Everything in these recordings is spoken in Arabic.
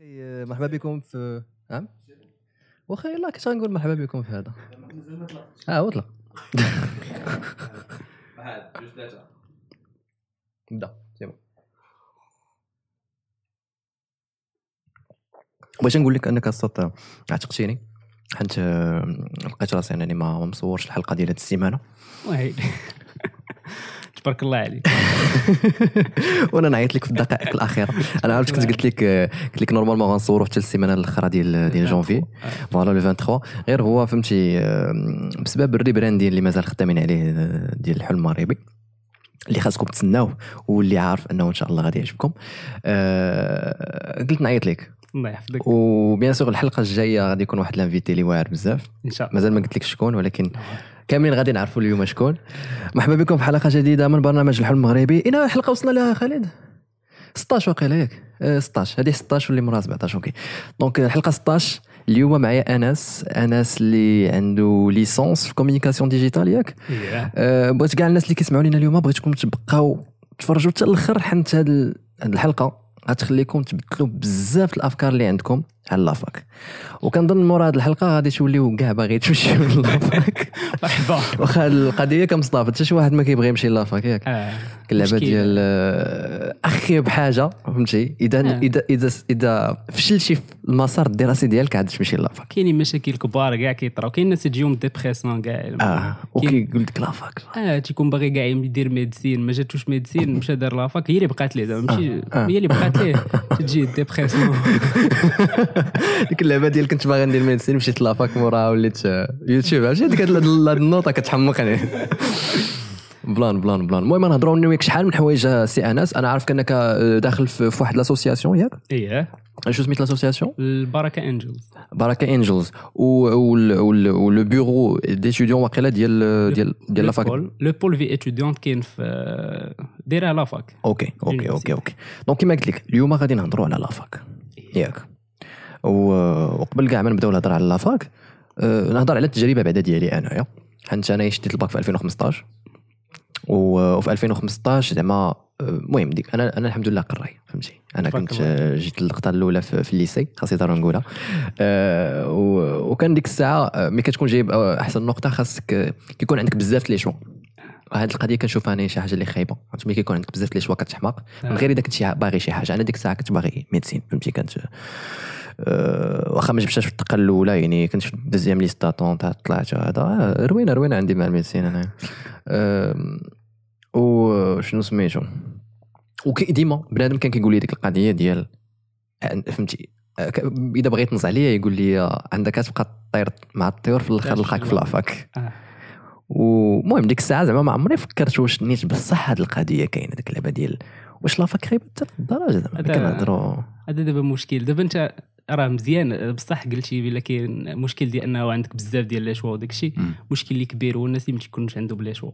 مرحبا بكم في نعم واخا يلا كنت غنقول مرحبا بكم في هذا. آه هو طلق واحد جوج ثلاثة نبدأ. سي بون بغيت نقول لك أنك الصوت عتقتيني. حيت لقيت راسي أنني ما مصورش الحلقة ديال هاد السيمانة. تبارك الله عليك. وأنا نعيط لك في الدقائق الأخيرة. أنا عرفت كنت قلت لك قلت لك normalement غنصوروا حتى السيمانه الاخرى ديال ديال janvier voilà le 23 غير هو فهمتي بسبب ال rebranding اللي مازال خدامين عليه آه، ديال الحلم المغربي اللي خاصكم تسناوه واللي عارف أنه إن شاء الله غادي يعجبكم. آه قلت نعيط لك. الله يحفظك. و bien sûr الحلقة الجاية غادي يكون واحد l'invité اللي واعر بزاف. إن شاء الله. مازال ما قلت لك شكون ولكن كاملين غادي نعرفوا اليوم شكون مرحبا بكم في حلقة جديدة من برنامج الحلم المغربي. اين الحلقة وصلنا لها خالد؟ 16 واقيلا ياك؟ آه، 16 هذه 16 واللي مرة 17 OK. donc الحلقة 16 اليوم معايا أنس. أنس اللي عنده licence في communication digitale ياك؟ إيه. أه بغيت كاع الناس اللي كيسمعوا لينا اليوم بغيتكم تبقاو تفرجوا حتى الآخر ال- هاد الحلقة. غتخليكم تبدلوا بزاف الأفكار اللي عندكم. على la fac وكنظن مورا هاد الحلقة غادي توليو كاع باغي تمشيو لافاك مرحبا واخا القضية كمصطفى حتى شي واحد ما كيبغي يمشي لافاك ياك. آه. اللعبه مشكل. ديال آه، أخي بحاجة فهمتي؟ إذا آه. إذا إذا إذا فشلتي في المسار الدراسي ديالك عاد تمشي لافاك كاينين مشاكل كبار كاع كيطراو. كاين الناس تجيهم ديبريسيون كاع. آه. وكيقول لك لافاك آه تيكون باغي كاع يدير ميديسين ما جاتوش ميديسين مشى دار لافاك هي اللي بقات ليه زعما ماشي آه. هي اللي بقات ليه تجي ديبريسيون ديك اللعبه ديال كنت باغي ندير ميديسين مشيت لافاك موراها وليت آه، يوتيوب عرفتي هذيك هاد النوطه كتحمقني بلان بلان بلان. المهم نهضروا أنا وياك شحال من حوايج آه، سي أنس. أنا عارف انك آه، داخل في واحد لاسوسياسيون ياك؟ إيه. شو سميت لاسوسياسيون البركة انجلز بركة انجلز ولو بيرو ديتيديون واقيلا ديال ديال ديال لافاك. لو بول في اتيديونت كاين في دايرها la fac. OK OK OK. OK. donc كما قلت لك اليوم غادي نهضروا على la fac. ياك. و- وقبل كاع ما نبداو الهضرة على la fac آه، نهضر على التجربة بعدا ديالي أنايا. حيت أنا شديت الباك في 2015 و- وفي 2015 زعما آه، المهم ديك أنا أنا الحمد لله قراي فهمتي؟ أنا كنت. آه، جيت اللقطه الأولى في, ال lycée خاصني ضروري نقولها. وكان ديك الساعة ملي كتكون جايب أحسن نقطة خاصك كيكون عندك بزاف les choix. هذه القضية كنشوفها أنا شي حاجة اللي خايبة. عرفت ملي كيكون عندك بزاف لي شوا كتحماق من غير إذا كنت باغي شي حاجة. أنا ديك الساعة كنت باغي ميديسين فهمتي؟ كانت أه واخا ما جبتهاش في الدقة الأولى يعني كنت في الدوزيام ليست طونط طلعت هذا. آه، روينة روينة عندي مع الميديسين أنا. وشنو سميتو؟ وكي ديما بنادم كان كيقول لي ديك القضية ديال فهمتي؟ آه، إذا بغيت تنص عليا يقول لي عندك تبقى طير مع الطيور في الآخر لا، نلقاك في la. la fac. ومهم ديك الساعة زعما ما عمري فكرت واش نيت بصح هاد القضية كاينة ديك اللعبة ديال واش la fac خايبه حتى للدرجة زعما كنهضروا هذا دابا مشكل. دابا أنت راه مزيان. بصح قلتي بلا كاين مشكل ديال انه عندك بزاف ديال les choix وداك الشيء. مشكل اللي كبير هو الناس اللي ما تيكونش عندهم بلي les choix.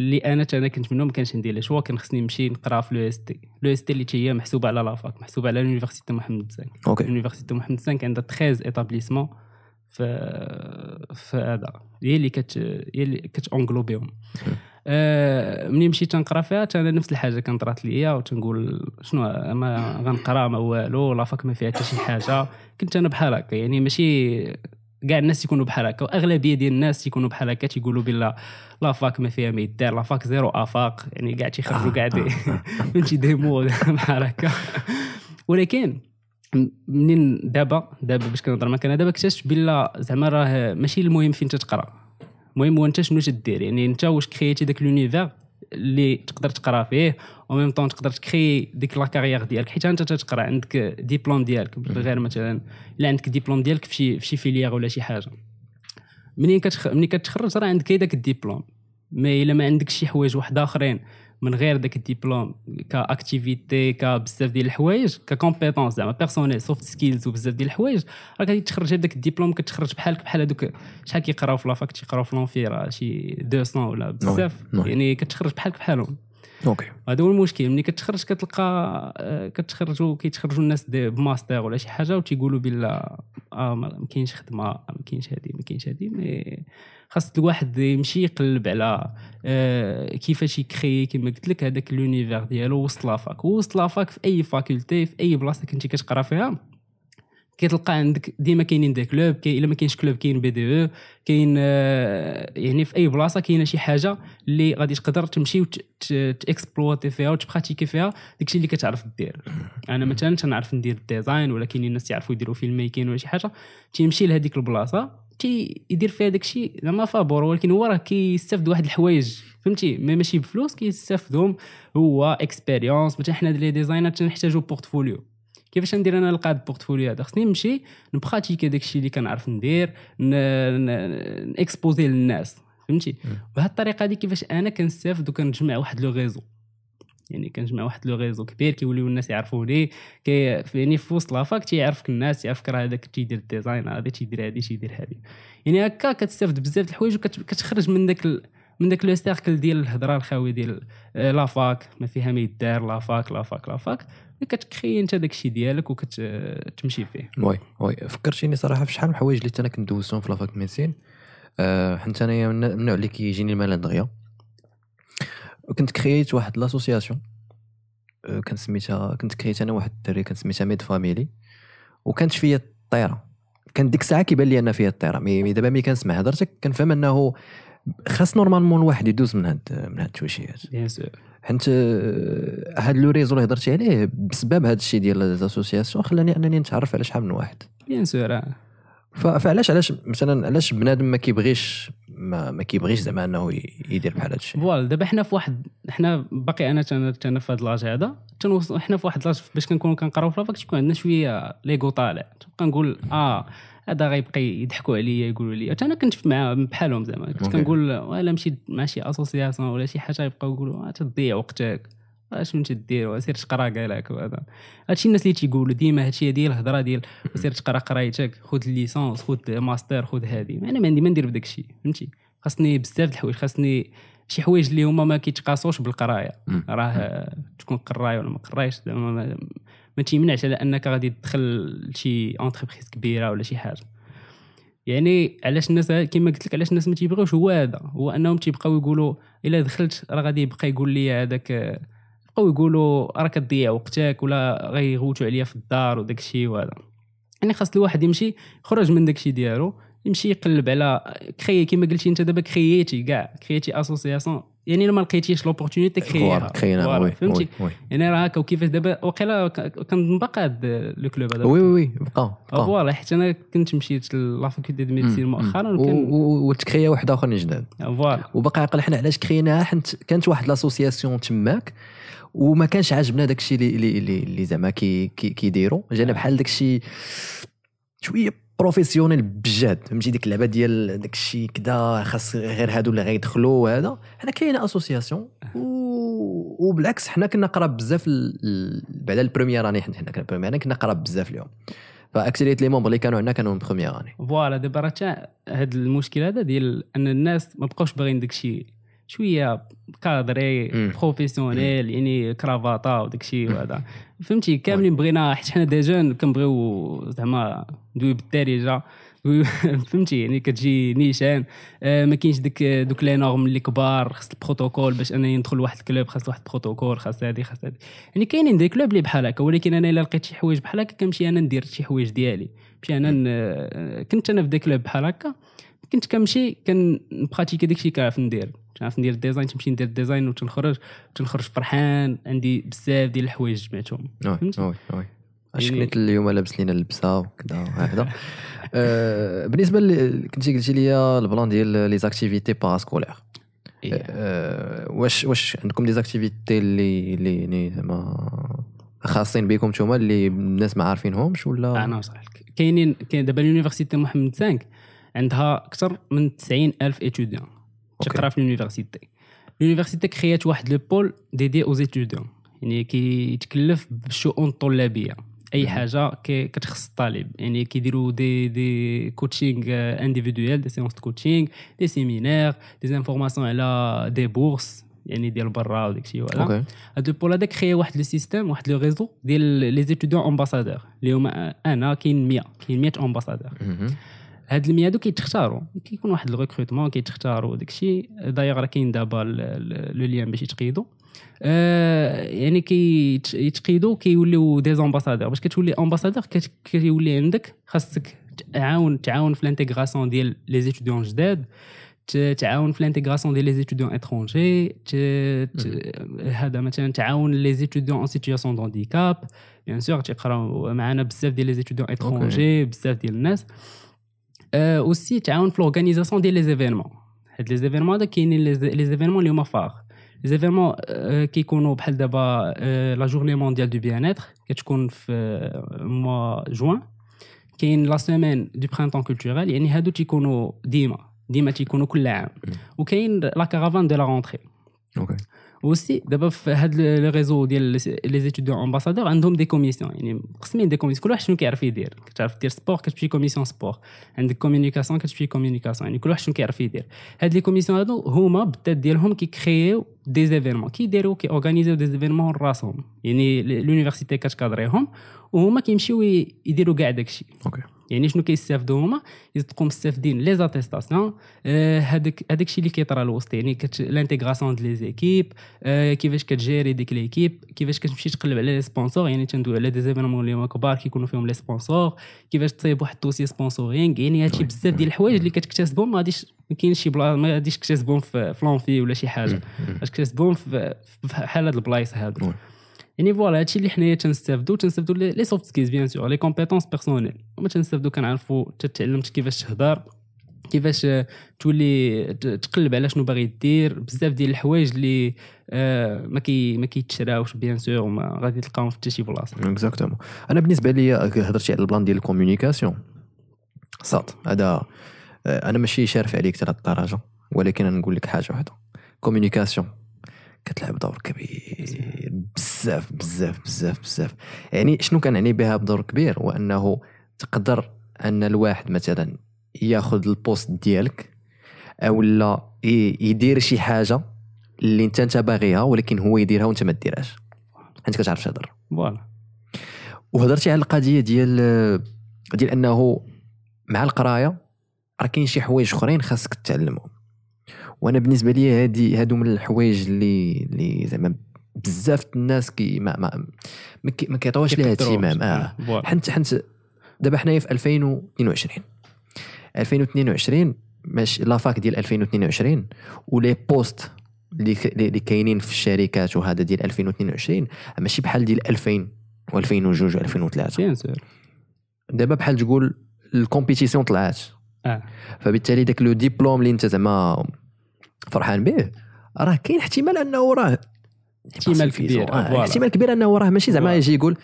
اللي أنا أنا كنت منهم ما كانش عندي les choix كان خصني نمشي نقرا في لو اس تي. لو اس تي اللي هي محسوبة على la fac محسوبة على l'université محمد الزاك OK. l'université محمد الزاك عندها 13 établissements في في هذا. هي اللي كت هي اللي كتونغلوبيهم آه منين مشيت نقرا فيها؟ حتى أنا نفس الحاجة كانت طرات ليا وتنقول شنو ما غنقرا ما والو لافاك ما فيها حتى شي حاجة. كنت أنا بحال هكا يعني ماشي كاع الناس يكونوا بحال هكا وأغلبية ديال الناس يكونوا بحال هكا تيقولوا بلا لافاك ما فيها ما يدار لافاك زيرو آفاق يعني كاع تيخرجوا كاع فهمتي؟ ديمو بحال هكا. ولكن منين دابا دابا باش كنهضر معاك أنا دابا اكتشفت بلا زعما راه ماشي المهم فين تتقرا. المهم هو انت شنو تدير يعني انت واش créer يتي داك l'univers اللي تقدر تقرا فيه أو même temps تقدر ت créer ديك la carrière ديالك. حيت انت تتقرا عندك ديبلوم ديالك غير مثلا إلا عندك ديبلوم ديالك في شي في شي filière ولا شي حاجة. منين كتخ... منين كتخرج راه عندك داك الديبلوم ما إلا ما عندكش شي حوايج واحد آخرين. من غير داك ال diplôme ك activités كبزاف ديال الحوايج ك compétences زعما personnelles soft skills وبزاف ديال الحوايج راك غادي تخرج بداك الديبلوم كتخرج بحالك بحال هذوك شحال كيقراو في la fac تيقراو في l'université راه شي 200 ولا بزاف. يعني كتخرج بحالك بحالهم OK. هذا هو المشكل ملي كتخرج كتلقى آه، كتخرجوا كيتخرجوا الناس بماستر ولا شي حاجة وتيقولوا بلا آه ما كاينش خدمة ما كاينش هادي ما كاينش هادي mais خاص الواحد يمشي يقلب على آه، كيفاش ي créer كما قلت لك هذاك l'univers ديالو وسط la fac. وسط la fac في أي faculté في أي بلاصة كنتي كتقرا فيها كتلقى عندك ديما كاينين des clubs كاين إلا ما كاينش club كاين BDE أو كاين آه، يعني في أي بلاصة كاينة شي حاجة اللي غادي تقدر تمشي وت exploiter فيها وت pratiquer فيها داكشي اللي كتعرف دير. أنا مثلا تنعرف ندير ال design ولا كاينين الناس يعرفوا يديروا filmmaking ولا شي حاجة تيمشي لهذيك البلاصة تي يدير فيها داكشي زعما فابور ولكن هو راه كيستافد واحد الحوايج فهمتي؟ ما ماشي بفلوس كيستافدهم هو expérience مثلا حنا les designers تنحتاجو portfolio كيفاش ندير أنا نلقى هاد ال portfolio هذا؟ خصني نمشي ن pratiquer داكشي اللي كنعرف ندير ن exposer للناس فهمتي؟ بهاد الطريقة هذه كيفاش أنا كنستافد وكنجمع واحد le réseau. يعني كنجمع واحد le réseau كبير كيوليو الناس يعرفوني كي يعني في وسط la fac تيعرفك الناس تيعرفك راه هذاك تيدير ال design هذا تيدير هادي تيدير هادي يعني هكا كتستافد بزاف د الحوايج وكتخرج من داك ال... من داك le cercle ديال الهضرة الخاوي ديال آه، لافاك ما فيها ما يدار لافاك لافاك لافاك. كتكري انت داك الشيء ديالك وكتمشي فيه. oui oui. فكرتيني صراحة في شحال من الحوايج اللي أنا كنت دوزتهم في la fac médecine. أه حيت انايا من النوع اللي كيجيني الملل دغيا وكنت créé يت واحد l'association أه كان سميتها كنت créé يت أنا واحد الدري كان سميتها Med Family وكانت فيا الطيرة. كان ديك الساعة كيبان لي أن فيها الطيرة. مي مي دابا ملي كنسمع هضرتك كنفهم أنه خاص normalement الواحد يدوز من هاد من هاد sûr حيت آه، هاد le réseau اللي هضرتي عليه بسبب هاد الشيء ديال les associations خلاني أنني نتعرف على شحال من واحد. bien sûr آه. ف- فعلاش علاش مثلا علاش بنادم ما كيبغيش ما, ما كيبغيش زعما أنه يدير بحال هاد الشيء voilà دابا حنا في واحد حنا باقي أنا تانا تانا في هذا l'âge هذا تنوصل حنا في واحد l'âge باش كنكونوا كنقراو في la fac تكون عندنا شوية l'ego طالع. تبقى نقول آه هذا غيبقى يضحكوا عليا يقولوا لي. حتى أنا كنت مع بحالهم زعما. كنت. كنقول ولا مشيت مع شي association ولا شي حاجة يبقاو يقولوا آه تضيع وقتك. اش من تدير؟ سير تقرا قالك. وهذا. هادشي الناس اللي تيقولوا ديما هادشي ديال الهضرة ديال سير تقرا قرايتك خذ ال licence خذ ماستر خذ هادي. أنا ما عندي ما ندير بداك الشيء فهمتي؟ خاصني بزاف د الحوايج خاصني شي حوايج اللي هما ما كيتقاسوش بالقراية. راه تكون قراي ولا ما قرايش زعما ما, تيمنعش على أنك غادي تدخل شي entreprise كبيرة ولا شي حاجة. يعني علاش الناس كما قلت لك علاش الناس ما تيبغيوش؟ هو هذا. هو أنهم تيبقاو يقولوا إلا دخلت راه غادي يبقى يقول لي هذاك يبقاو يقولوا راه كتضيع وقتك ولا غيغوتوا عليا في الدار وداك الشيء وهذا. يعني خاص الواحد يمشي يخرج من داك الشيء ديالو يمشي يقلب على créer كما قلتي أنت دابا créé يتي كاع créé يتي association يعني الا ما لقيتيش l'opportunité créé يها voilà، oui فهمتي؟ يعني راه هكا وكيفاش دابا وقيلا كان باقي هذا le club هذا. oui oui بقى voilà حيت أنا كنت مشيت de médecine. مؤخرا و- وكان و- وت créé ا واحد آخر جداد. voilà وباقي عقل حنا علاش créé ناها حيت كانت واحد l'association تماك وما كانش عاجبنا داك الشيء اللي اللي زعما كي كي- كيديروا. جانا آه. بحال داك الشيء شوية professionnel بجد. فهمتي؟ ديك اللعبة ديال داك الشيء كدا خاص غير هادو اللي غيدخلوا وهذا. حنا كاينة association. وبالعكس حنا كنا قراب بزاف ال... بعد ال première année حنا كنا ال première كنا قراب بزاف اليوم. فاكثريه les membres اللي كانوا عندنا كانوا من première année. voilà دابا راه هاد المشكل هذا ديال أن الناس ما بقاوش باغيين داكشي شوية cadré. professionnel يعني كرافاطة وداكشي وهذا. فهمتي؟ كاملين بغينا حيت حنا des jeunes كنبغيو زعما ندوي بالدارجه فهمتي؟ يعني كتجي نيشان. آه، ما كاينش ديك دوك les normes اللي كبار خاص البروتوكول باش انني ندخل لواحد ال club خاص واحد البروتوكول خاص هادي خاص هادي. يعني كاينين des clubs اللي بحال هكا ولكن أنا إلا لقيت شي حوايج بحال هكا كنمشي أنا ندير شي حوايج ديالي. نمشي أنا ن- كنت أنا في des clubs بحال هكا كنت كنمشي كن pratiqué داكشي كنعرف ندير. كنعرف ندير ال design تمشي ندير الديزاين وتنخرج تنخرج فرحان عندي بزاف ديال الحوايج جمعتهم. فهمتي؟ اش كنت اليوم لابس لينا اللبسه وكذا هكذا آه، بالنسبة ل- كنتي قلتي لي ال plan ديال les activités parascolaires. إيه. آه، واش واش عندكم des activités اللي اللي يعني زعما خاصين بكم نتوما اللي الناس ما عارفينهمش ولا؟ أنا لك كاينين كاين دابا ال université محمد 5 عندها أكثر من 90 ألف étudiants تقرا في ال université. ال université créé ات واحد le pôle d'aide aux étudiants يعني كيتكلف بالشؤون الطلابيه أي. حاجة كتخص الطالب. يعني كيديروا des des coaching individuel des séances coaching des séminaires des informations على des bourses يعني ديال برا وداك الشيء وهذا أوكي هاد ال pôle خيا واحد le système واحد le réseau ديال les étudiants ambassadeurs اللي هما أنا كاين 100 كاين 100 ambassadeurs. هاد ال 100 هادو كيتختاروا. كيكون واحد ال recrutement كيتختاروا داك الشيء دايوغ راه كاين دابا le lien باش يتقيدوا. آه يعني كيتقيدوا كيوليو des ambassadeurs. باش كتولي ambassadeur كيولي عندك خاصك تعاون تعاون في ال intégration ديال les étudiants جداد تعاون في ال intégration ديال les étudiants étrangers هذا مثلا تعاون les étudiants en situation d'handicap bien sûr تيقراو معنا بزاف ديال les étudiants étrangers بزاف ديال الناس. aussi تعاون في l'organisation ديال les événements هاد les événements هذا كاينين les événements اللي هما phares les événements كيكونوا بحال دابا la journée mondiale de bien-être كتكون في mois juin كاين la semaine de printemps culturel يعني هادو تيكونوا ديما ديما تيكونوا كل عام. وكاين la caravane de la rentrée أوكي aussi دابا في هاد les réseaux ديال les étudiants ambassadeurs عندهم des commissions يعني مقسمين des commissions كل واحد شنو كيعرف يدير. كتعرف دير sport كتمشي commission sport عندك communication كتمشي communication يعني كل واحد شنو كيعرف يدير. هاد les commissions هادو هما بالذات ديالهم كي créé يو des événements كيديروا كي organisé و des événements راسهم يعني l'université كت cadré هم. وهما كيمشيو يديروا كاع داكشي. أوكي يعني شنو كيستافدوا هما؟ يصدقوا مستافدين les attestations آه، هذاك هذاك الشيء اللي كيطرى الوسط. يعني. l'intégration دي les équipes آه، كيفاش كتجيري ديك l'équipe كيفاش كتمشي تقلب على les sponsors. يعني تندوي على des événements اللي هما كبار كيكونوا فيهم les sponsors. كيفاش تصايب واحد ال dossier sponsoring يعني هادشي oui. بزاف ديال الحوايج اللي كتكتسبهم. ما غاديش ما كاينش شي بلا ما غاديش تكتسبهم في في l'ENCG ولا شي حاجة. باش تكتسبهم في بحال هاد البلايص هادو. يعني voilà هادشي اللي حنايا تنستافدو تنستافدو les soft skills bien sûr les compétences personnelles هما تنستافدو كنعرفو تتعلم كيفاش تهضر كيفاش آه، تولي تقلب على شنو باغي دير. بزاف ديال الحوايج اللي آه، ما كي ما كيتشراوش bien sûr وما غادي تلقاهم في حتى شي بلاصة. exactement أنا بالنسبة لي هضرتي على ال plan ديال ال communication صاد هذا آه، أنا ماشي شارف عليك حتى الدرجة ولكن نقول لك حاجة واحدة communication كتلعب دور كبير. بزاف بزاف بزاف بزاف. يعني شنو كنعني بها بدور كبير؟ هو أنه تقدر أن الواحد مثلا ياخذ ال poste ديالك أو لا يدير شي حاجة اللي أنت أنت باغيها ولكن هو يديرها وأنت ما ديرهاش. أنت كتعرف تهضر voilà. وهضرتي على القضية ديال ديال أنه مع القراية راه كاين شي حوايج أخرين خاصك تتعلمهم وأنا بالنسبة لي هادي هادو من الحوايج اللي اللي زعما بزاف الناس كي ما ما ما, ما كيعطيوهاش ليها اهتمام. آه. حيت حيت دابا حنايا في 2022 2022 ماشي la fac ديال 2022 و les postes اللي كاينين في الشركات وهذا ديال 2022 ماشي بحال ديال 2000 و2002 و2003 bien sûr دابا بحال تقول ال compétition طلعت آه. فبالتالي داك le diplôme اللي انت زعما فرحان به. راه كاين احتمال أنه راه احتمال كبير، آه،. احتمال كبير أنه راه ماشي زعما. يجي يقول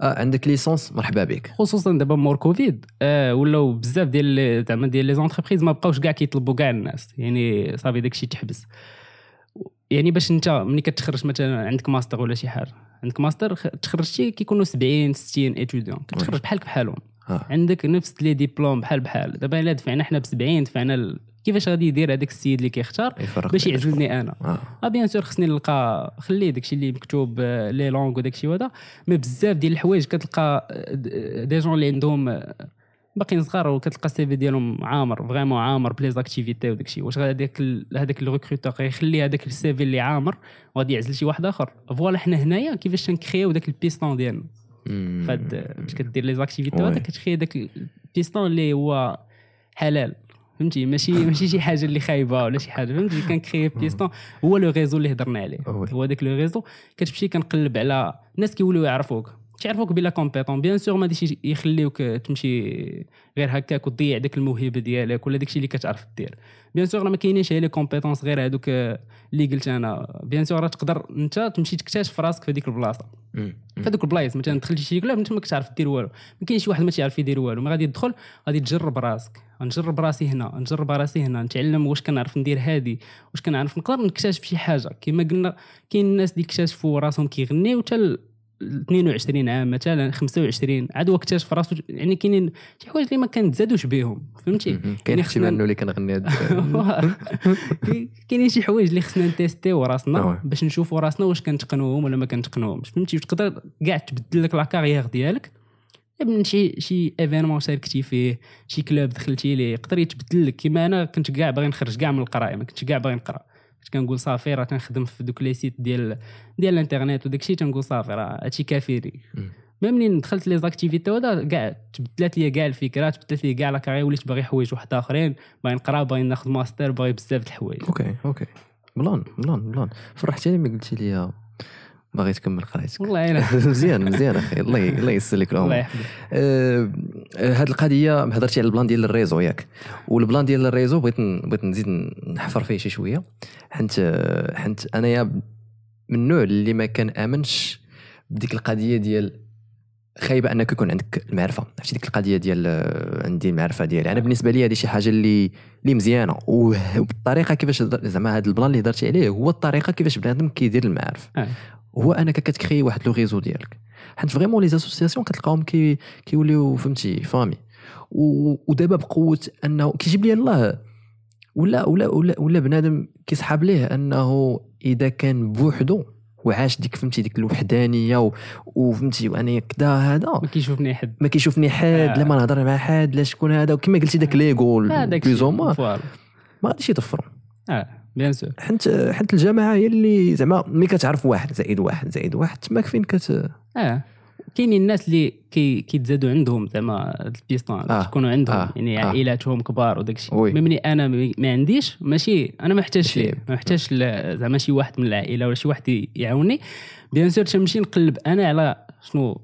آه عندك licence مرحبا بك. خصوصا دابا مور كوفيد. آه ولاو بزاف ديال زعما ديال les entreprises ما بقاوش كاع كيطلبوا كاع الناس. يعني صافي داكشي تحبس. يعني باش انت ملي كتخرج مثلا عندك ماستر ولا شي حاجة عندك ماستر تخرجتي كيكونوا 70 60 étudiants كتخرج بحالك بحالهم. آه. عندك نفس les diplômes بحال بحال. دابا إلا دفعنا حنا ب 70 دفعنا. كيفاش غادي يدير هذاك السيد اللي كيختار باش يعزلني أنا؟ آه. آه bien sûr خصني نلقى خليه داكشي اللي مكتوب آه، les langues وداكشي وهذا. mais بزاف ديال الحوايج كتلقى آه، des jeunes اللي عندهم آه، باقيين صغار وكتلقى ال CV ديالهم عامر vraiment عامر ب les activités وداكشي واش هذاك هذاك ال recruteur غيخلي هذاك ال CV اللي عامر وغادي يعزل شي واحد آخر؟ voilà حنا هنايا كيفاش تنكريو داك البيستون ديالنا. فهاد باش كدير les activités. هذا كتخلي داك البيستون اللي هو حلال. فهمتي؟ ماشي ماشي شي حاجة اللي خايبة ولا شي حاجة فهمتي؟ كن créer piston. هو le réseau اللي هضرنا عليه. هو داك le réseau كتمشي كنقلب على الناس كيوليو يعرفوك. تعرفوك بلا compétent. bien sûr ما غاديش يخليوك تمشي غير هكاك وتضيع داك الموهبة ديالك ولا داكشي اللي كتعرف دير. bien sûr راه ما كاينينش هي les compétences غير هذوك اللي قلت أنا. bien sûr راه تقدر أنت تمشي تكتشف راسك في هذيك البلاصة. في هذوك البلايص مثلا دخلتي شي club أنت ما كتعرف دير والو. ما كاينش شي واحد ما تيعرف يدير والو. ما غادي تدخل غادي تجرب راسك. نجرب راسي هنا نجرب راسي هنا. نتعلم واش كنعرف ندير هادي واش كنعرف نقدر نكتشف شي حاجة. كما قلنا كاين الناس اللي اكتشفوا راسهم كيغنيو حتى 22 عام مثلا 25 عاد هو اكتشف راسو يعني كاينين شي حوايج اللي ما كنتزادوش بهم فهمتي. كاين احتمال انه اللي كنغني كاينين شي حوايج اللي خصنا ن tester يو. راسنا باش نشوفوا راسنا واش كنتقنوهم ولا ما كنتقنوهمش فهمتي؟ وتقدر كاع تبدل لك la carrière ديالك من شي شي événement شاركتي فيه شي club دخلتي ليه يقدر يتبدل لك. كيما أنا كنت كاع باغي نخرج كاع من القرايه ما كنتش كاع باغي نقرأ. كنت كنقول صافي راه تنخدم في دوك les sites ديال ديال الانترنت وداك الشيء تنقول صافي راه هادشي كافيني مم. mais منين دخلت les activités هذا كاع تبدلات لي كاع الفكرات تبدلت لي كاع la carrière وليت باغي حوايج واحد آخرين باغي نقرا باغي ناخذ ماستر باغي بزاف د الحوايج. OK OK. plan plan plan. فرحتيني ملي قلتي لي باغي تكمل قرايتك. والله مزيان مزيان أخي. الله الله يسر لك الله الأمور يحفظك. هاد القضية هضرتي على ال plan ديال ال réseau ياك. وال plan ديال ال réseau بغيت بغيت نزيد نحفر فيه شي شوية. حيت حيت أنايا من النوع اللي ما كنآمنش بديك القضية ديال خايبة أنك يكون عندك المعرفة. عرفتي؟ ديك القضية ديال عندي المعرفة ديالي. أنا بالنسبة لي هذه شي حاجة اللي اللي مزيانة. وبالطريقه كيفاش زعما هذا ال plan اللي هضرتي عليه هو الطريقة كيفاش بنادم كيدير المعارف. هو أنك كتكري واحد لو ريزو ديالك. حيت فريمون لي اسوسياسيون كتلقاهم كي كيوليو فهمتي فامي. ودابا بقوة أنه كيجيب لي الله. ولا ولا ولا, ولا بنادم كيسحاب ليه أنه إذا كان بوحدو وعاش ديك فهمتي ديك الوحدانية وفهمتي وأنا كدا هذا. ما كيشوفني حد. ما كيشوفني حد آه. لا ما نهضر مع حد لا شكون هذا وكما قلتي داك ليغو بلوز أو موان فوالا. ما غاديش يطفروا آه. bien sûr حيت حيت الجماعة هي اللي زعما ملي كتعرف واحد زائد واحد زائد واحد تماك فين كت آه. كاينين الناس اللي كي كيتزادوا عندهم زعما البيستان آه. تكونوا عندهم آه. يعني آه. عائلاتهم كبار وداك الشيء. مني أنا ما عنديش ماشي أنا ما فيه. ما محتاجش ل- زعما شي واحد من العائلة ولا شي واحد يعاوني bien sûr تمشي نقلب أنا على شنو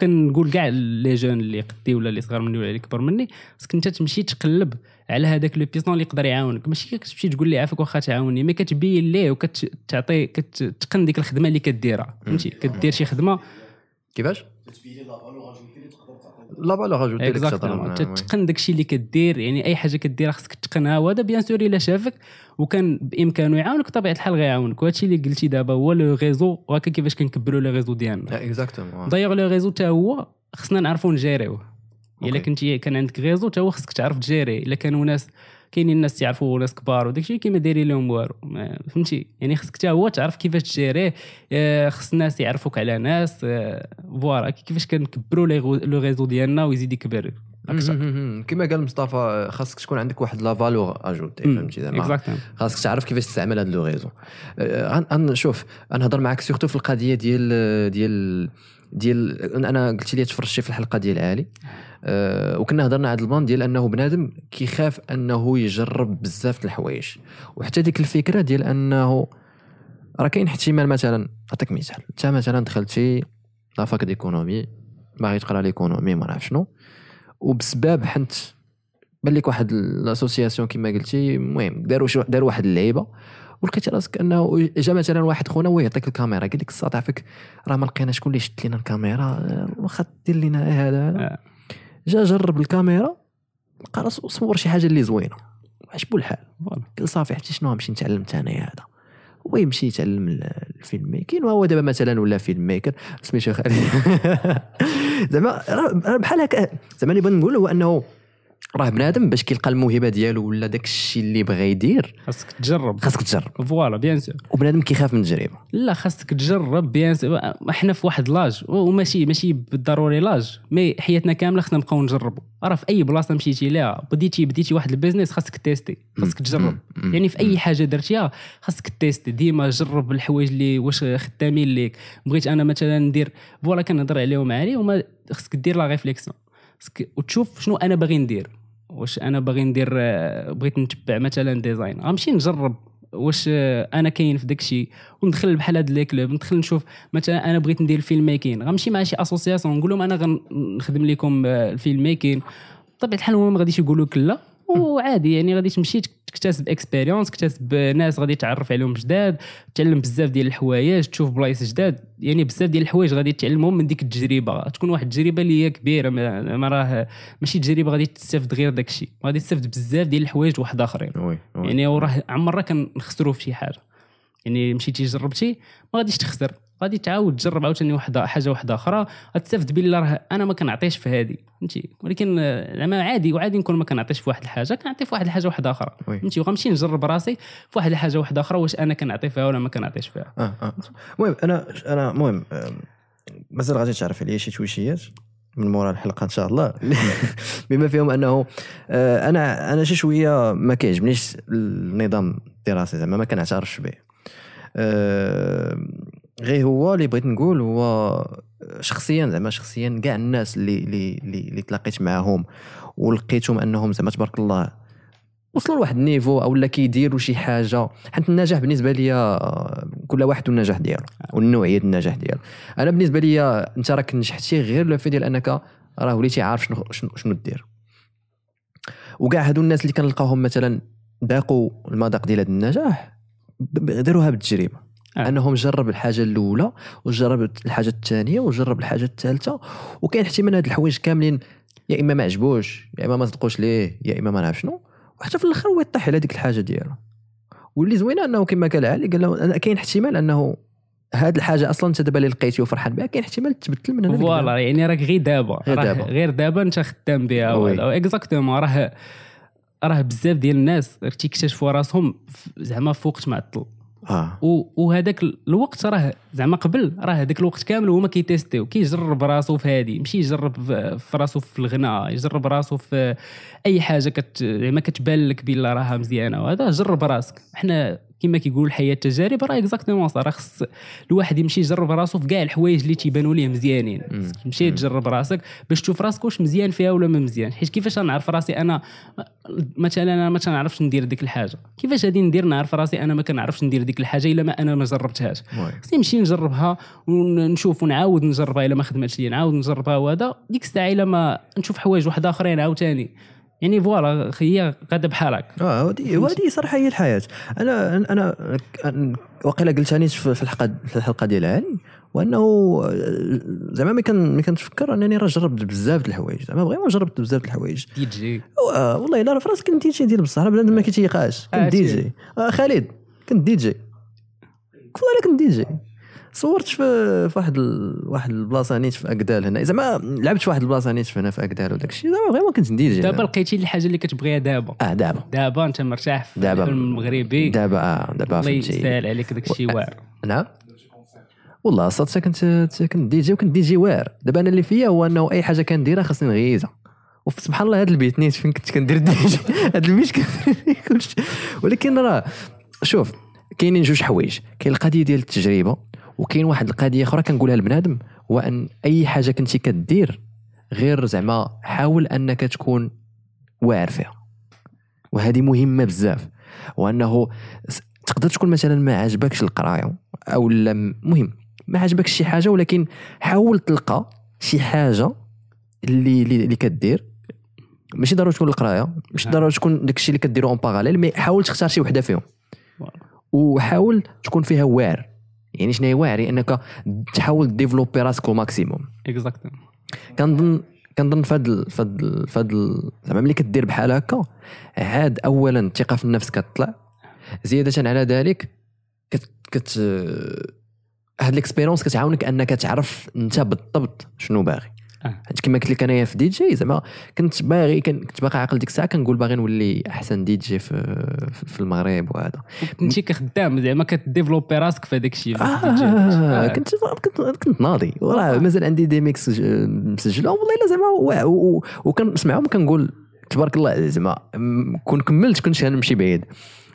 كنقول كاع les jeunes اللي قدي ولا اللي صغار مني ولا اللي كبر مني خصك انت تمشي تقلب على هذاك le piston اللي يقدر يعاونك. ماشي كتمشي تقول لي عافاك واخا تعاوني mais كتبين ليه وكتعطي كتقن ديك الخدمة اللي كديرها. فهمتي؟ كدير شي خدمة. كيفاش؟ لا فالور راجوتي لك exactement تتقن داكشي اللي كدير يعني أي حاجة كديرها خصك تقنها وهذا bien sûr إلا شافك وكان بإمكانه يعاونك بطبيعه الحال غيعاونك. وهادشي اللي قلتي دابا هو le réseau وهكا كيفاش كنكبروا le réseau ديالنا. exactement d'ailleurs le réseau حتى هو خصنا نعرفوا نـ gérer يوه. إلا. كنتي كان عندك réseau حتى هو خصك تعرف تـ gérer إلا كانوا ناس كاينين الناس تعرفوا ناس كبار وداكشي كيما دايرين لهم والو. فهمتي؟ يعني خصك حتى هو تعرف كيفاش تـ gérer يه آه، خص الناس يعرفوك على ناس آه، voilà كيفاش كنكبروا لو ريزو ديالنا ويزيد يكبر. أكثر. كما قال مصطفى خاصك تكون عندك واحد la valeur ajoutée فهمتي؟ زعما خاصك تعرف كيفاش تستعمل هذا le réseau. شوف نهضر معك surtout في القضية ديال ديال ديال أنا قلت لي تفرجتي في الحلقة ديال علي أه وكنا هضرنا على ال plan ديال أنه بنادم كيخاف أنه يجرب بزاف الحوايج. وحتى ديك الفكرة ديال أنه راه كاين احتمال مثلا نعطيك مثال. أنت مثلا دخلتي la fac d'économie باغي تقرا l'économie ما نعرف شنو. وبسبب حنت بان لك واحد l'association كما قلتي المهم داروا داروا واحد اللعيبة. ولقيتي راسك انه جا مثلا واحد خونا هو يعطيك الكاميرا قال لك الصاد عافاك راه ما لقينا شكون اللي شد لنا الكاميرا آه، واخا دير لنا هذا آه. جا جرب الكاميرا لقى راسو صور شي حاجة اللي زوينة. عجبو الحال قال صافي حتى شنو غنمشي نتعلم انايا هذا. هو يمشي يتعلم ال- ال film making وهو دابا مثلا ولا film maker سميتو خالد زعما بحال هكا زعما اللي بغيت نقول هو أنه راه بنادم باش كيلقى الموهبة ديالو ولا داك الشيء اللي بغى يدير خاصك تجرب. خاصك تجرب. voilà bien sûr وبنادم كيخاف من التجربه لا خاصك تجرب bien sûr إحنا في واحد l'âge وماشي ماشي بالضروري l'âge mais حياتنا كاملة خصنا نبقاو نجربوا راه في أي بلاصة مشيتي ليها بديتي بديتي واحد ال business خاصك tester خاصك تجرب. يعني في أي حاجة درتيها خاصك tester ديما جرب الحوايج اللي واش خدامين ليك. بغيت أنا مثلا ندير voilà كنهضر عليهم عالي وما خاصك دير la réflexion وتشوف شنو أنا باغي ندير. واش أنا باغي ندير آه، بغيت نتبع مثلا design. غنمشي نجرب واش آه، أنا كاين في داكشي. وندخل بحال هاد les clubs. ندخل نشوف مثلا أنا بغيت ندير ال film making غنمشي مع شي association نقول لهم أنا غنخدم لكم آه، ال film making بطبيعة الحال هما ما غاديش يقولوا لك لا. وعادي يعني غادي تمشي تكتسب expérience تكتسب ناس غادي تعرف عليهم جداد تعلم بزاف ديال الحوايج تشوف بلايص جداد. يعني بزاف ديال الحوايج غادي تعلمهم من ديك التجربة. تكون واحد التجربة اللي هي كبيرة ما, راه ماشي تجربة غادي تستافد غير داك الشيء. غادي تستافد بزاف ديال الحوايج واحد آخرين. وي وي. يعني وراه عمرنا كنخسروا في شي حاجة. يعني مشيتي جربتي ما غاديش تخسر. غادي تعاود تجرب عاوتاني واحدة حاجة واحدة أخرى غتستافد بالله راه أنا ما كنعطيش في هذه فهمتي؟ ولكن آه، زعما عادي وعادي نكون ما كنعطيش في واحد الحاجة كنعطي في واحد الحاجة واحدة أخرى. فهمتي؟ وغنمشي نجرب راسي في واحد الحاجة واحدة أخرى واش أنا كنعطي فيها ولا ما كنعطيش فيها. آه آه. المهم أنا أنا المهم مازال غادي تعرف عليا شي تويشيات من مورا الحلقة إن شاء الله. بما فيهم أنه آه، أنا أنا شي شوية ما كيعجبنيش النظام الدراسي زعما ما كنعترفش به. غير هو اللي بغيت نقول هو شخصيا زعما شخصيا كاع الناس اللي اللي اللي تلاقيت معاهم ولقيتهم أنهم زعما تبارك الله وصلوا لواحد النيفو أو لا كيديروا شي حاجة. حيت النجاح بالنسبة ليا آه، كل واحد والنجاح ديالو والنوعية ديال النجاح ديالو. أنا بالنسبة ليا أنت راك نجحتي غير لو في ديال أنك راه وليتي عارف شنو شنو, شنو دير. وكاع هادو الناس اللي كنلقاهم مثلا ذاقوا المذاق ديال هذا النجاح داروها بالتجربة. آه. انهم جرب الحاجة الأولى وجرب الحاجة الثانية وجرب الحاجة الثالثة وكاين احتمال هاد الحوايج كاملين يا إما ما عجبوش يا إما ما صدقوش ليه يا إما ما نعرف شنو وحتى في الآخر هو يطيح على ديك الحاجة ديالو واللي زوينة أنه كما قال علي قال له كاين احتمال أنه هاد الحاجة أصلا أنت دابا اللي لقيتي وفرحان بها كاين احتمال تبدل من هنا voilà يعني راك غير دابا غير دابا. أنت خدام بها. وهذا exactement راه راه بزاف ديال الناس تيكتشفوا راسهم زعما في وقت معطل و- وهذاك الوقت راه زعما قبل راه هذاك الوقت كامل هما كي tester يو. كيجرب راسو في هذه ماشي يجرب في راسو في الغناء يجرب راسو في أي حاجة كت زعما كتبان لك بلا راها مزيانة. وهذا جرب راسك. حنا كما كيقولوا الحياة تجارب راه exactement صح راه خص الواحد يمشي يجرب راسو في كاع الحوايج اللي تيبانوا ليه مزيانين. تمشي تجرب راسك باش تشوف راسك واش مزيان فيها ولا ما مزيان. حيت كيفاش نعرف راسي أنا مثلا أنا ما تنعرفش ندير ديك الحاجة. كيفاش غادي ندير نعرف راسي أنا ما كنعرفش ندير ديك الحاجة إلا ما أنا ما جربتهاش. خصني نمشي نجربها ونشوف ونعاود نجربها إلا ما خدمتش لي نعاود نجربها وهذا. ديك الساعة إلا ما نشوف حوايج واحد أخرين عاوتاني. يعني voilà هي غادا بحال هكا آه ودي ودي صراحة هي الحياة. أنا أنا وقيلا قلت في الحلقة في الحلقة ديال علي وأنه آه، زعما ملي كان ملي كنتفكر أنني راه جربت بزاف د الحوايج. زعما vraiment جربت بزاف د الحوايج. دي جي آه، والله إلا راه في راسك كنت دي جي ديال بصح بنادم ما كيتيقاش. آه، كنت دي. جي آه، خالد كنت دي جي والله كنت دي جي صورت في واحد ال... واحد البلاصة نيت في اكدال هنا. زعما لعبت في واحد البلاصة نيت في هنا في اكدال وداك الشيء زعما vraiment كنت دي جي دابا لقيتي الحاجة اللي كتبغيها دابا. آه دابا. دابا أنت مرتاح في دابا. المغربي؟ دابا آه، دابا الله فهمتي. يسهل عليك داك الشيء واعر نعم. والله صدق كنت كنت دي جي وكنت دي جي واعر دابا أنا اللي فيا هو أنه أي حاجة كنديرها خاصني نغيزها. وسبحان الله هذا البيت نيت فين كنت كندير دي جي؟ هذا البيت كندير كلشي. ولكن راه شوف كاينين جوج حوايج. كاين القضية ديال التجربة. وكاين واحد القضية أخرى كنقولها لبنادم هو أن أي حاجة كنتي كدير غير زعما حاول أنك تكون واعر فيها وهذه مهمة بزاف وأنه تقدر تكون مثلا ما عجبكش القراية أو لا م- مهم ما عجبكش شي حاجة ولكن حاول تلقى شي حاجة اللي اللي, كدير ماشي ضروري تكون القراية ماشي. ضروري تكون داك الشيء اللي كديرو en parallèle mais حاول تختار شي وحدة فيهم. وحاول تكون فيها واعر يعني شنو هي واعر؟ يعني إنك تحاول développer راسك maximum exactement كنظن كنظن فهاد فهاد فهاد زعما ملي كدير بحال هكا عاد اولا الثقة في النفس كتطلع زيادة على ذلك كت كت هاد ال expérience كتعاونك أنك تعرف أنت بالضبط شنو باغي. حيت كما قلت لك انايا في دي جي زعما كنت باغي كن- كنت باقي عاقل ديك الساعة كنقول باغي نولي أحسن دي جي في في المغرب وهذا. كنتي كخدام زعما كد développer راسك في هذاك الشيء آه كنت كنت كنت ناضي. وراه مازال عندي des mix مسجلة والله إلا زعما وكنسمعهم كنقول تبارك الله زعما كون كملت كنت غنمشي بعيد.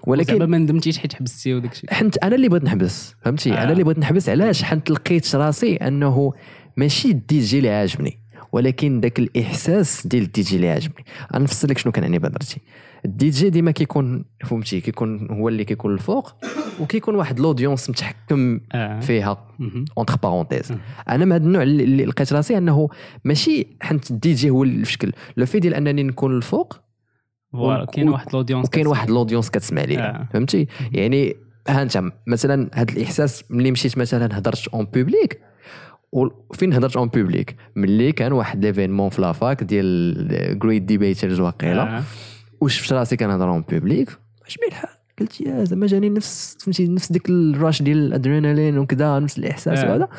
ولكن ولكن ما ندمتيش حيت حبستي وداك الشيء. حنت أنا اللي بغيت نحبس فهمتي؟ آه. أنا اللي بغيت نحبس علاش حنت لقيت راسي أنه ماشي الدي جي اللي عاجبني ولكن ذاك الإحساس ديال الدي جي اللي عاجبني. غنفسر لك شنو كنعني بهضرتي الدي جي ديما كيكون فهمتي كيكون هو اللي كيكون الفوق وكيكون واحد l'audience متحكم آه. فيها. entre parenthèses مم. أنا من هذا النوع اللي لقيت راسي أنه ماشي حنت الدي جي هو اللي في شكل لو في ديال أنني نكون الفوق كاين واحد ال audience وكاين واحد l'audience كتسمع لي آه. فهمتي؟ يعني ها انت مثلا هذا الإحساس ملي مشيت مثلا هضرت en public وفين هضرت en public ملي كان واحد l'événement في la fac ديال Great Debaters واقيلا آه. وشفت راسي كنهضر en public عجبني الحال قلت يا زعما جاني نفس فهمتي نفس ديك ال rush ديال الأدرينالين وكذا نفس الإحساس آه. وهذا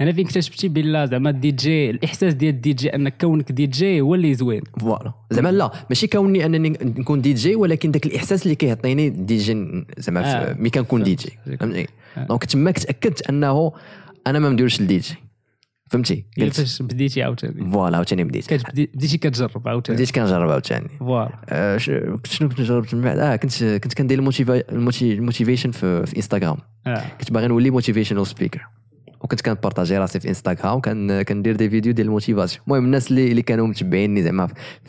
أنا فين اكتشفتي بلا زعما الدي جي الإحساس ديال الدي جي أنك كونك دي جي هو اللي زوين voilà زعما لا ماشي كوني أنني نكون دي جي ولكن ذاك الإحساس اللي كيعطيني دي جي زعما آه. ملي كنكون دي جي فهمت. فهمتني آه. donc تماك تأكدت أنه أنا ما نديرش الدي جي فهمتي؟ قلت فاش بديتي عاوتاني voilà عاوتاني بديت بديتي كتجرب عاوتاني بديت كنجرب عاوتاني voilà. آه، شنو كنت جربت من بعد؟ آه كنت كنت كندير ال motivation في, في انستغرام آه. كنت باغي نولي motivational speaker وكنت كن partager راسي في انستغرام كان كندير des vidéos ديال ال motivation المهم الناس اللي اللي كانوا متبعيني زعما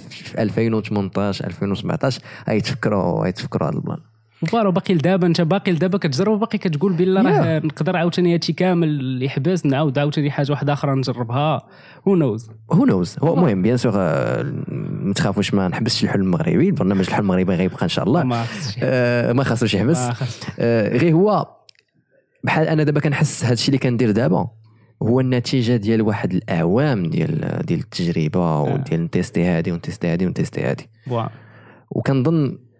في 2018 2017 غيتفكروا غيتفكروا هذا ال plan. voilà وباقي لدابا انت باقي لدابا كتجرب وباقي كتقول بلا راه نقدر عاوتاني هادشي كامل يحبس نعاود عاوتاني حاجة واحدة أخرى نجربها. هو نوز هو نوز هو المهم bien sûr ما تخافوش ما نحبسش الحلم المغربي. البرنامج الحلم المغربي غيبقى إن شاء الله. ما آه، خاصوش يحبس. آه، غير هو بحال أنا دابا كنحس هذا الشيء اللي كندير دابا هو النتيجة ديال واحد الأعوام ديال ديال التجربة وديال ن tester هادي ون tester هادي ون tester هادي. وكنظن آه،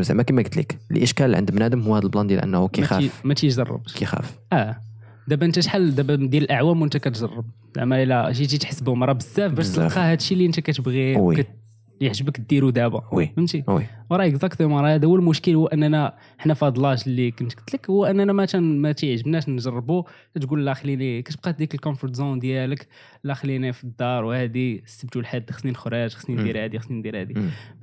زعما كما قلت لك الإشكال عند بنادم هو هذا ال plan ديال أنه كيخاف. ما تيجربش كيخاف. آه. دابا أنت شحال دابا ديال الأعوام وأنت كتجرب؟ زعما إلا جيتي تحسبهم راه بزاف باش. تلقى هادشي اللي أنت كتبغي وكت- يعجبك ديرو دابا. oui. فهمتي؟ oui. وراه exactement راه هذا هو المشكل هو أننا حنا في هذا l'âge اللي كنت قلت لك هو أننا ما ما تيعجبناش نجربوا تقول لا خليني كتبقى ديك ال comfort zone ديالك لا خليني في الدار وهادي سبتو الحد خصني نخرج خصني ندير هادي خصني ندير هادي.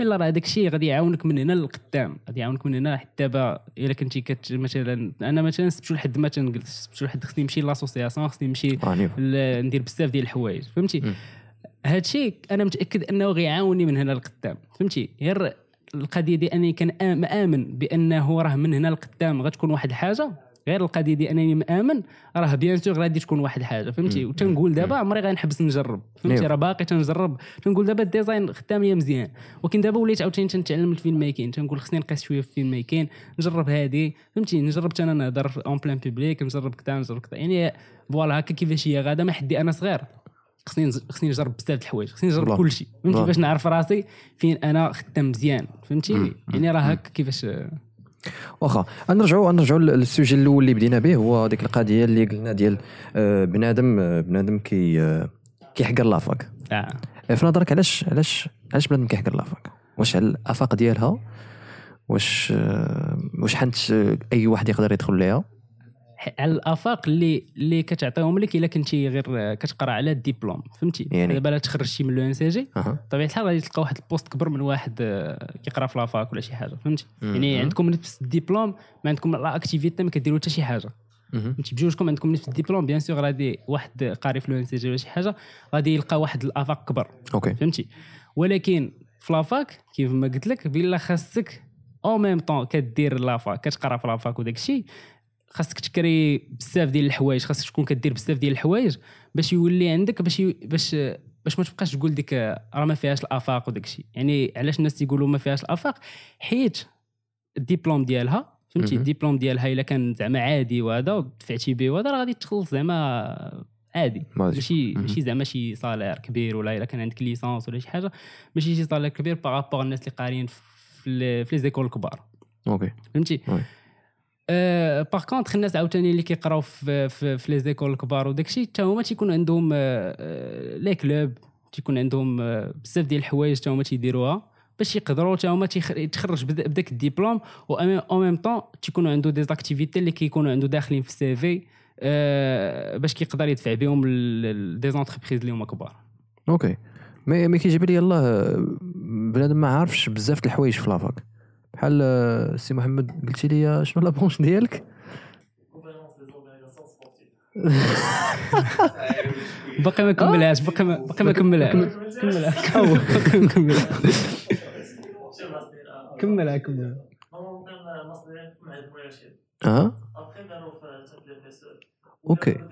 إلا راه داك الشيء غادي يعاونك من هنا للقدام غادي يعاونك من هنا حتى دابا إلا كنتي كت مثلا أنا مثلا سبتو الحد ما تنجلس سبتو الحد خصني نمشي l'association خصني نمشي ندير بزاف ديال الحوايج فهمتي. هادشي أنا متأكد أنه غيعاوني من هنا لقدام فهمتي؟ غير القضية دي أنني كان مآمن بأنه راه من هنا لقدام غتكون واحد الحاجة غير القضية دي أنني مآمن راه bien sûr غادي تكون واحد الحاجة فهمتي. وتنقول دابا عمري غنحبس نجرب. فهمتي؟ نعم. راه باقي تنجرب. تنقول دابا ال design خدام ليا مزيان. ولكن دابا وليت عاوتاني تنتعلم ال filmmaking تنقول خصني نقيس شوية في ال filmmaking نجرب هادي. فهمتي؟ نجرب أنا نهضر en plein public نجرب كذا نجرب كذا يعني voilà هكا كيفاش هي غادا. ما حدي أنا صغير. خصني خصني نجرب بزاف د الحوايج خصني نجرب. كل شيء فهمتي. باش نعرف راسي فين أنا خدام مزيان فهمتي. يعني راه هكا كيفاش واخا غنرجعوا غنرجعوا لل sujet الأول اللي بدينا به هو ديك القضية اللي قلنا ديال آه، بنادم آه، بنادم كي آه، كيحقر la fac آه. في نظرك علاش علاش علاش بنادم كيحقر la fac واش على الآفاق ديالها واش واش حنت أي واحد يقدر يدخل ليها على الافاق اللي اللي كتعطيهم لك الا كنتي غير كتقرا على الدبلوم فهمتي يعني. دابا تخرجتي من l'ENCG بطبيعه الحال غادي تلقى واحد poste كبر من واحد آه، كيقرا في la fac ولا شي حاجة فهمتي. يعني. عندكم نفس الدبلوم ما عندكم l'activité ما كديروا حتى شي حاجة. فهمتي بجوجكم عندكم نفس الدبلوم bien sûr غادي واحد قاري في l'ENCG ولا شي حاجة غادي يلقى واحد الافاق كبر OK فهمتي ولكن في la fac كيف ما قلت لك بلا خاصك au même temps كدير la fac كتقرا في لافاك وداك الشيء خاصك تكون créer بزاف ديال الحوايج خاصك تكون كدير بزاف ديال الحوايج باش يولي عندك باش ي... باش باش ما تبقاش تقول ديك راه ما فيهاش الآفاق وداك الشيء. يعني علاش الناس تيقولوا ما فيهاش الآفاق؟ حيت الدبلوم ديالها فهمتي. الدبلوم ديالها إلا كان زعما عادي وهذا ودفعتي به وهذا راه غادي تخلص زعما عادي. ماشي. ماشي زعما شي salaire كبير ولا إلا كان عندك licence ولا شي حاجة ماشي شي salaire كبير par rapport الناس اللي قاريين في les écoles الكبار OK. فهمتي. par contre الناس عاوتاني اللي كيقراو في les écoles الكبار وداك الشيء حتى هما تيكون عندهم أه، أه، les clubs تيكون عندهم بزاف ديال الحوايج حتى هما تيديروها باش يقدروا حتى هما يتخرج بدا- بداك الدبلوم و au même temps تيكونوا عنده des activités اللي كيكونوا عنده داخلين في ال CV أه، باش كيقدر يدفع بهم des entreprises اللي هما كبار. OK. مي مي كيجيب لي آه، بنادم ما عارفش بزاف د الحوايج في la fac. بحال آه، سي محمد قلتي لي شنو la branche ديالك؟ باقي ما كملهاش باقي ما باقي ما كملهاش. كملها. آه OK.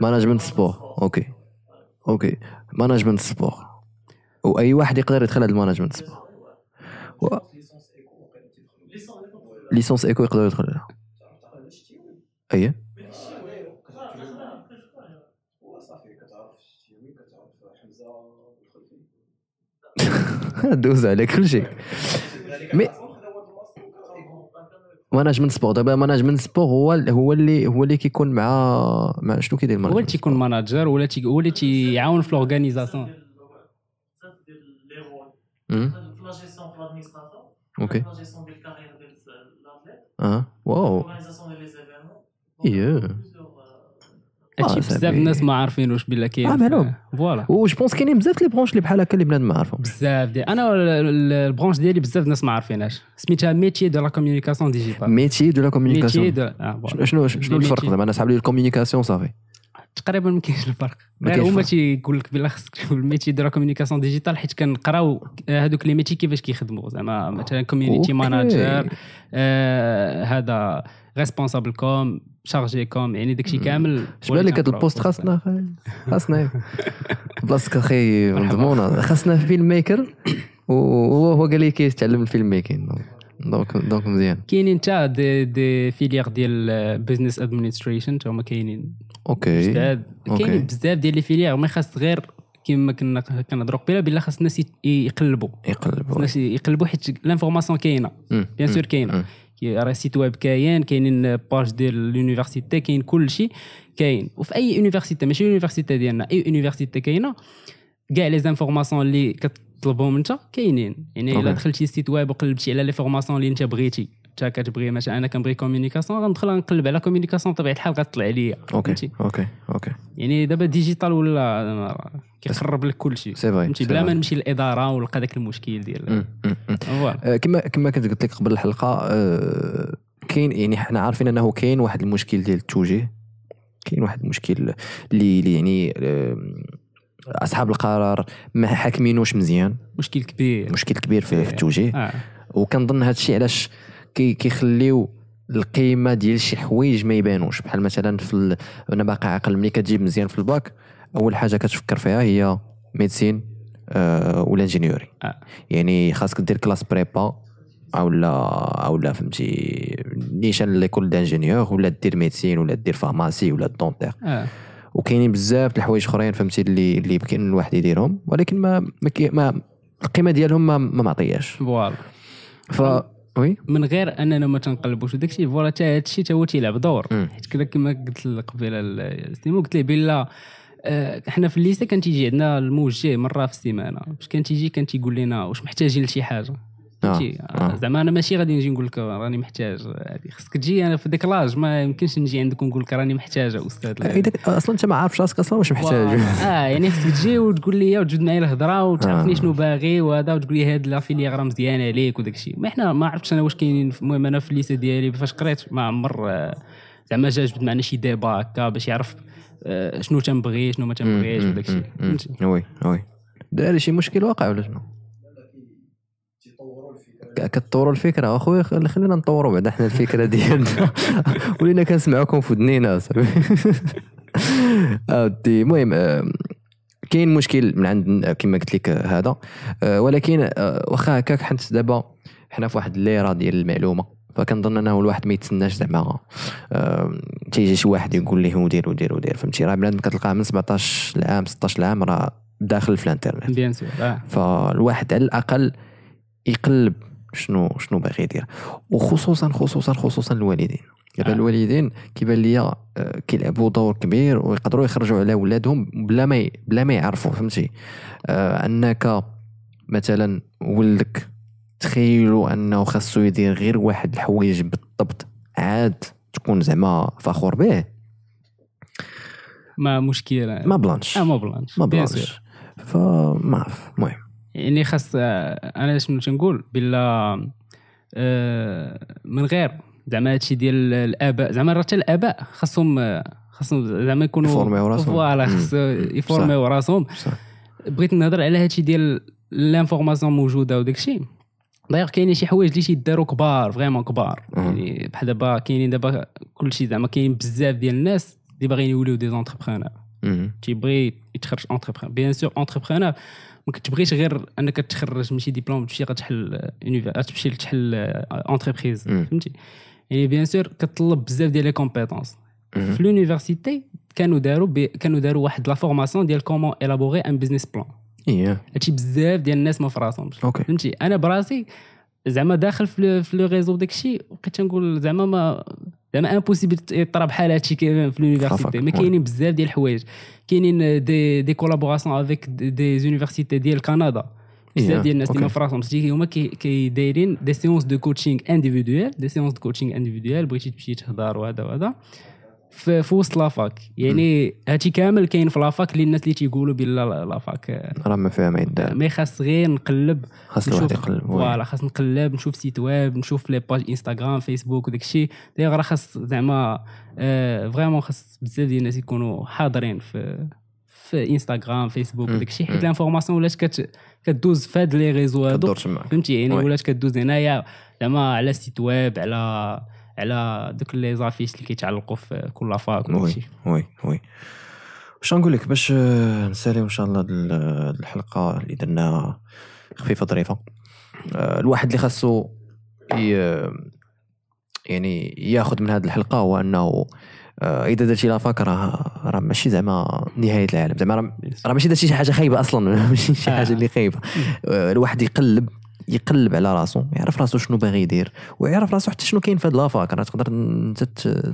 management sport OK. OK. management sport وأي واحد يقدر يدخل هذا ال management. و... licence éco يقدر يدخل لها إيه دوز على كل شيء. mais management sport. دابا management sport هو هو اللي هو اللي كيكون مع مع شنو كيدير هو اللي تيكون manager ولا هو اللي تيعاون في l'organisation rôle مم. في لا جيستيون في l'administration OK la gestion ديال ال carrière ديال l'athlète آه واو organisation ديال les événements إيه. هادشي آه، بزاف صاحبي. الناس ما عارفينوش بلا كاين آه، معلوم. voilà و je pense كاينين بزاف les branches اللي بحال هكا اللي بنادم ما عارفهمش بزاف ديال أنا ال- ال- ال branche ديالي بزاف الناس ما عارفينهاش سميتها métiers de la communication digitale métiers de la métiers communication de آه، voilà. شنو شنو لي الفرق métiers. زعما أنا صعب لي ال communication صافي تقريبا ما كاينش الفرق. غير هما. تيقول لك بلا خصك تشوف ال métiers la communication digitale حيت كنقراو هذوك les métiers كيفاش كيخدموا. زعما مثلا community. manager هذا responsable com chargé com يعني داكشي كامل. شبان لك هذا ال poste خاصنا؟ خاصنا. بلاصتك أخي مضمونة. خاصنا filmmaker وهو هو قال لي كيتعلم ال filmmaking donc donc مزيان. كاينين حتى des, des filières ديال business administration حتى هما كاينين OK جداد. كاينين بزاف ديال les filières ما خاص غير كما كنا كنهضروا قبيلة بلا خاص الناس يقلبوا. يقلب الناس يقلبوا حيت l'information كاينة. bien sûr كاينة. راه site web كاين كاينين page ديال l'université كاين كل شيء كاين. وفي أي université ماشي université ديالنا أي université كاينة كاع les informations اللي كتطلبهم انت؟ كاينين. يعني إلا. دخلتي site web وقلبتي على les formations اللي انت بغيتي. انت كتبغي مثلا أنا كنبغي communication غندخل نقلب على communication بطبيعة الحال غتطلع ليا OK OK OK. يعني دابا digital ولا كيخرب لك كل شيء سي فهمتي؟ بلا ما نمشي للإدارة ونلقى داك المشكل ديال آه، كما كما كنت قلت لك قبل الحلقة آه، كاين يعني حنا عارفين أنه كاين واحد المشكل ديال التوجيه. كاين واحد المشكل اللي اللي يعني أصحاب القرار ما حاكمينوش مزيان. مشكل كبير. مشكل كبير في, في التوجيه. آه. وكنظن هذا الشيء علاش كي كيخليو القيمة ديال شي حوايج ما يبانوش. بحال مثلا في ال... أنا باقي عاقل ملي كتجيب مزيان في الباك أول حاجة كتفكر فيها هي médecine آه ولا ingénierie. آه. يعني خاصك دير classe prépa أو لا أو لا فهمتي نيشان l'école d'ingénieur ولا دير médecine ولا دير pharmacie ولا dentaire. آه. وكاينين بزاف د الحوايج اخرين فهمتي اللي اللي يمكن الواحد يديرهم ولكن ما ما, القيمة ديالهم ما, ما معطياش. voilà. ف وي؟ من غير أننا ما تنقلبوش وداك الشيء فوالا حتى هذا الشيء تا هو تيلعب دور. حيت كذا كما قلت قبيلة ال- سليمو قلت ليه بلا آه، حنا في ال lycée كان تيجي عندنا الموجه مرة في السيمانة. باش كان تيجي؟ كان تيقول لنا واش محتاجين لشي حاجة. فهمتي آه. زعما أنا ماشي غادي نجي نقول لك راني محتاج هذه خصك تجي أنا في ديك l'âge ما يمكنش نجي عندك ونقول لك راني محتاج يا أستاذ لا. إذا أصلا أنت ما عارفش راسك أصلا واش محتاج آه يعني خصك تجي وتقول لي وتجبد معايا الهضرة وتعرفني آه. شنو باغي وهذا وتقول لي هاد la filière راه مزيانه عليك وداك الشيء ما حنا ما عرفتش أنا واش كاينين المهم أنا في ال lycée ديالي فاش قريت ما عمر آه، زعما جا جبد معنا شي débat هكا باش يعرف آه، شنو تنبغي شنو ما تنبغيش وداك الشيء فهمتي oui oui داري شي مشكل واقع ولا شنو؟ كتطوروا الفكرة. اخويا خل- خلينا نطوروا بعد إحنا الفكرة ديالنا ولينا كنسمعوكم في ودنينا اودي المهم آه، كاين مشكل من عند كما قلت لك هذا. آه، ولكن آه، واخا هكاك حنت دابا حنا في واحد الليره ديال المعلومة. فكنظن أنه الواحد ما يتسناش زعما تيجي شي واحد يقول ليه ودير ودير ودير فهمتي. راه بنادم كتلقاه من 17 عام 16 عام راه داخل في الإنترنت. بيان سور فالواحد على الأقل يقلب شنو شنو باغي يدير. وخصوصا خصوصا خصوصا الوالدين. دابا آه. الوالدين كيبان ليا آه، كيلعبوا دور كبير ويقدروا يخرجوا على ولادهم بلا ما بلا ما يعرفوا فهمتي؟ آه أنك مثلا ولدك تخيلوا أنه خاصو يدير غير واحد الحوايج بالضبط عاد تكون زعما فخور به. ما مشكل ما بلانش. آه ما بلانش. ما. بلانش. فما المهم. يعني خاص آه، أنا شنو تنقول بلا آه، من غير زعما هادشي ديال الآباء زعما راه حتى الآباء خاصهم آه، خاصهم زعما يكونوا يformيو راسهم. voilà. خاص يformيو راسهم. بغيت نهضر على هادشي ديال l'information موجودة وداك الشيء دايوغ كاينين شي حوايج اللي تيداروا كبار vraiment كبار. يعني بحال دابا كاينين دابا كلشي زعما كاين بزاف ديال الناس اللي باغيين يوليو des entrepreneurs. تيبغي يتخرج entrepreneur bien sûr entrepreneur ما كتبغيش غير انك تخرج من شي ديبلوم تمشي غتحل univer تمشي تحل entreprise مم. فهمتي؟ يعني bien sûr كتطلب بزاف ديال les compétences. في l'université كانوا داروا بي كانوا داروا واحد la formation ديال comment élaborer un business plan إيه. هادشي بزاف ديال الناس ما في راسهمش OK. فهمتي؟ أنا براسي زعما داخل في le- réseau داك الشيء بقيت تنقول زعما ما زعما impossible يطرا بحال هادشي في l'université ما. كاينين بزاف ديال الحوايج. كاينين des des collaborations avec des universités ديال كندا. بزاف ديال الناس اللي. في راسهم شتي هما كي- كيدايرين des séances de coaching individuel des séances de coaching individuel بغيتي تمشي تهضر وهذا وهذا. في في وسط la fac يعني هادشي كامل كاين في la fac للناس اللي تيقولوا بلا la fac راه ما فيها ما يدار mais خاص غير نقلب خاص الواحد يقلب. voilà خاص نقلب نشوف site web نشوف les pages Instagram Facebook وداك الشيء دايوغ راه خاص زعما آه vraiment خاص بزاف ديال الناس يكونوا حاضرين في في Instagram Facebook. وداك الشيء. حيت l'information ولات كت كدوز في هاد les réseaux هادو فهمتي يعني. ولات كدوز هنايا زعما على site web على على دوك les affiches اللي كيتعلقوا في كل وداك oui oui oui. واش نقول لك باش آه، نساليو إن شاء الله الحلقة اللي درنا خفيفة ظريفة. آه، الواحد اللي خاصو يعني ياخذ من هذه الحلقة هو إنه آه، إذا درتي la fac راه راه ماشي زعما نهاية العالم. زعما راه ماشي درتي شي حاجة خايبة أصلا. ماشي شي. حاجة اللي خايبة. الواحد يقلب يقلب على راسو يعرف راسو شنو باغي يدير ويعرف راسو حتى شنو كاين في هاد la fac راه تقدر انت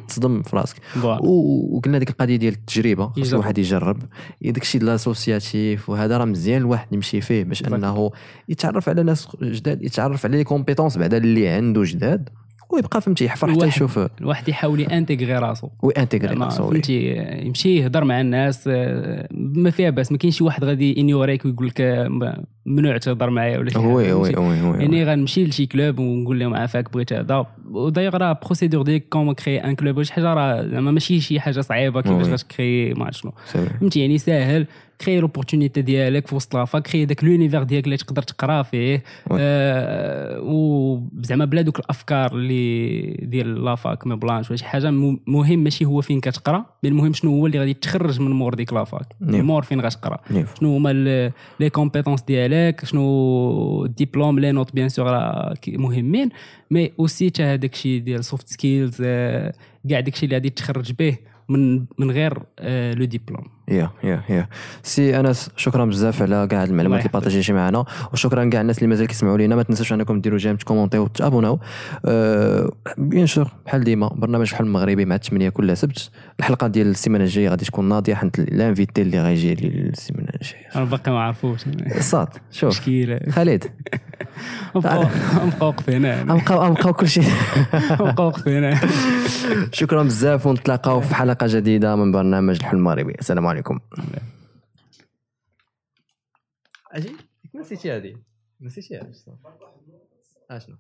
تصدم في راسك وقلنا ديك القضية ديال التجربة خاص. الواحد يجرب داك الشيء l'associatif وهذا راه مزيان الواحد يمشي فيه باش. أنه يتعرف على ناس جداد يتعرف على les compétences بعدا اللي عنده جداد ويبقى فهمتي يحفر حتى يشوف الواحد يحاول ي intégrer راسو وي intégrer راسو. فهمتي يمشي يهضر مع الناس آه، ما فيها باس ما كاينش شي واحد غادي انيوريك ويقول لك آه، ممنوع تهضر معايا ولا شي حاجة oui oui؟ oui oui يعني غنمشي لشي club ونقول لهم عافاك بغيت هذا ودايوغ راه procédure ديال comme créer un club ولا شي حاجة راه زعما ماشي شي حاجة صعيبة كيفاش. غت créer ما عرفت شنو. فهمتي يعني ساهل créer l'opportunité ديالك في وسط la fac créer داك l'univers ديالك اللي تقدر تقرا فيه. آه وزعما بلا دوك الافكار اللي ديال la fac ما بلانش ولا شي حاجة مهم ماشي هو فين كتقرا بل المهم شنو هو اللي غادي تخرج من مور ديك la fac. مور فين غتقرا. شنو هما les compétences ديالك شنو الدبلوم les notes bien sûr مهمين mais aussi حتى هذاك الشيء ديال soft skills كاع داك الشيء اللي غادي تخرج به من من غير le diplôme يا يا يا. سي أنس شكرا بزاف على كاع المعلومات اللي. بارطاجيتي معنا وشكرا كاع الناس اللي مازال كيسمعوا لينا ما تنساوش أنكم ديروا j'aime تكومونتيو وتابوناو أه bien sûr بحال ديما برنامج الحلم المغربي مع الثمانية كل سبت. الحلقة ديال السيمانة الجاية غادي تكون ناضية حيت l'invité اللي غيجي لي السيمانه الجاية. أنا باقي ما عرفوش. صاد شوف. مشكله خالد. نبقاو نبقاو واقفين هنا. غنبقاو غنبقاو كلشي نبقاو واقفين هنا. شكرا بزاف ونتلاقاو في حلقة جديدة من برنامج الحلم المغربي. السلام عليكم. أجي نسيتي هذه. نسيتي هذه. اشنو